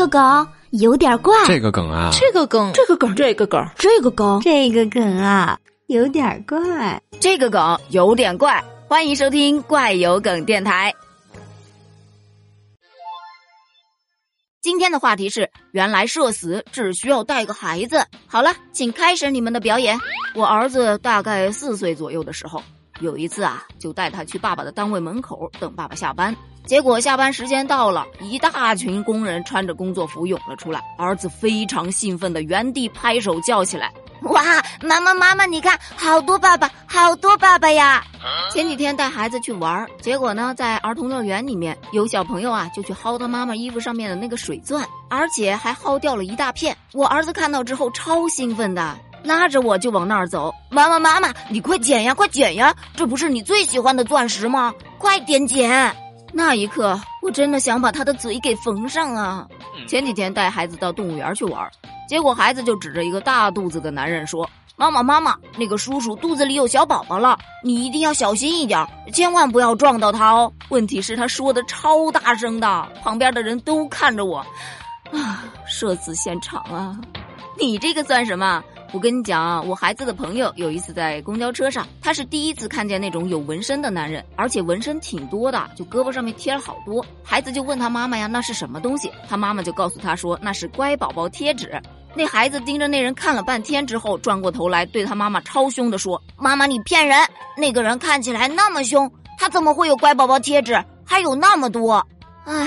个梗有点怪，这个梗啊，这个梗，这个梗，这个梗，这个梗，这个梗啊，有点怪，这个梗有点怪。欢迎收听怪有梗电台。今天的话题是：原来社死只需要带个孩子。好了，请开始你们的表演。我儿子大概四岁左右的时候，有一次啊，就带他去爸爸的单位门口等爸爸下班。结果下班时间到了，一大群工人穿着工作服涌了出来。儿子非常兴奋的原地拍手叫起来：“哇，妈妈妈妈，你看，好多爸爸，好多爸爸呀！”前几天带孩子去玩，结果呢，在儿童乐园里面有小朋友啊，就去薅他妈妈衣服上面的那个水钻，而且还薅掉了一大片。我儿子看到之后超兴奋的，拉着我就往那儿走。妈妈妈妈，你快捡呀，快捡呀！这不是你最喜欢的钻石吗？快点捡！那一刻，我真的想把他的嘴给缝上啊！前几天带孩子到动物园去玩，结果孩子就指着一个大肚子的男人说：“妈妈妈妈，那个叔叔肚子里有小宝宝了，你一定要小心一点，千万不要撞到他哦。”问题是，他说的超大声的，旁边的人都看着我，啊，社死现场啊！你这个算什么？我跟你讲啊，我孩子的朋友有一次在公交车上，他是第一次看见那种有纹身的男人，而且纹身挺多的，就胳膊上面贴了好多。孩子就问他妈妈呀，那是什么东西？他妈妈就告诉他说，那是乖宝宝贴纸。那孩子盯着那人看了半天之后，转过头来对他妈妈超凶的说：“妈妈，你骗人！那个人看起来那么凶，他怎么会有乖宝宝贴纸？还有那么多！”哎。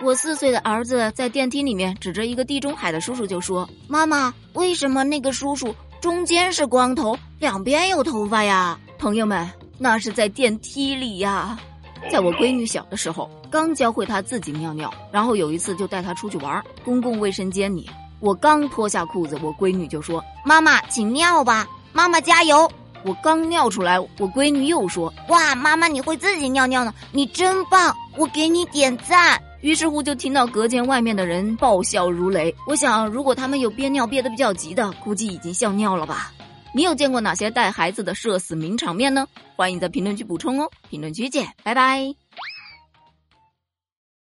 我四岁的儿子在电梯里面指着一个地中海的叔叔就说：“妈妈，为什么那个叔叔中间是光头，两边有头发呀？”朋友们，那是在电梯里呀。在我闺女小的时候，刚教会她自己尿尿，然后有一次就带她出去玩，公共卫生间里，我刚脱下裤子，我闺女就说：“妈妈，请尿吧，妈妈加油。”我刚尿出来，我闺女又说：“哇，妈妈你会自己尿尿呢，你真棒，我给你点赞。”于是乎，就听到隔间外面的人爆笑如雷。我想，如果他们有憋尿憋得比较急的，估计已经笑尿了吧？你有见过哪些带孩子的社死名场面呢？欢迎在评论区补充哦！评论区见，拜拜。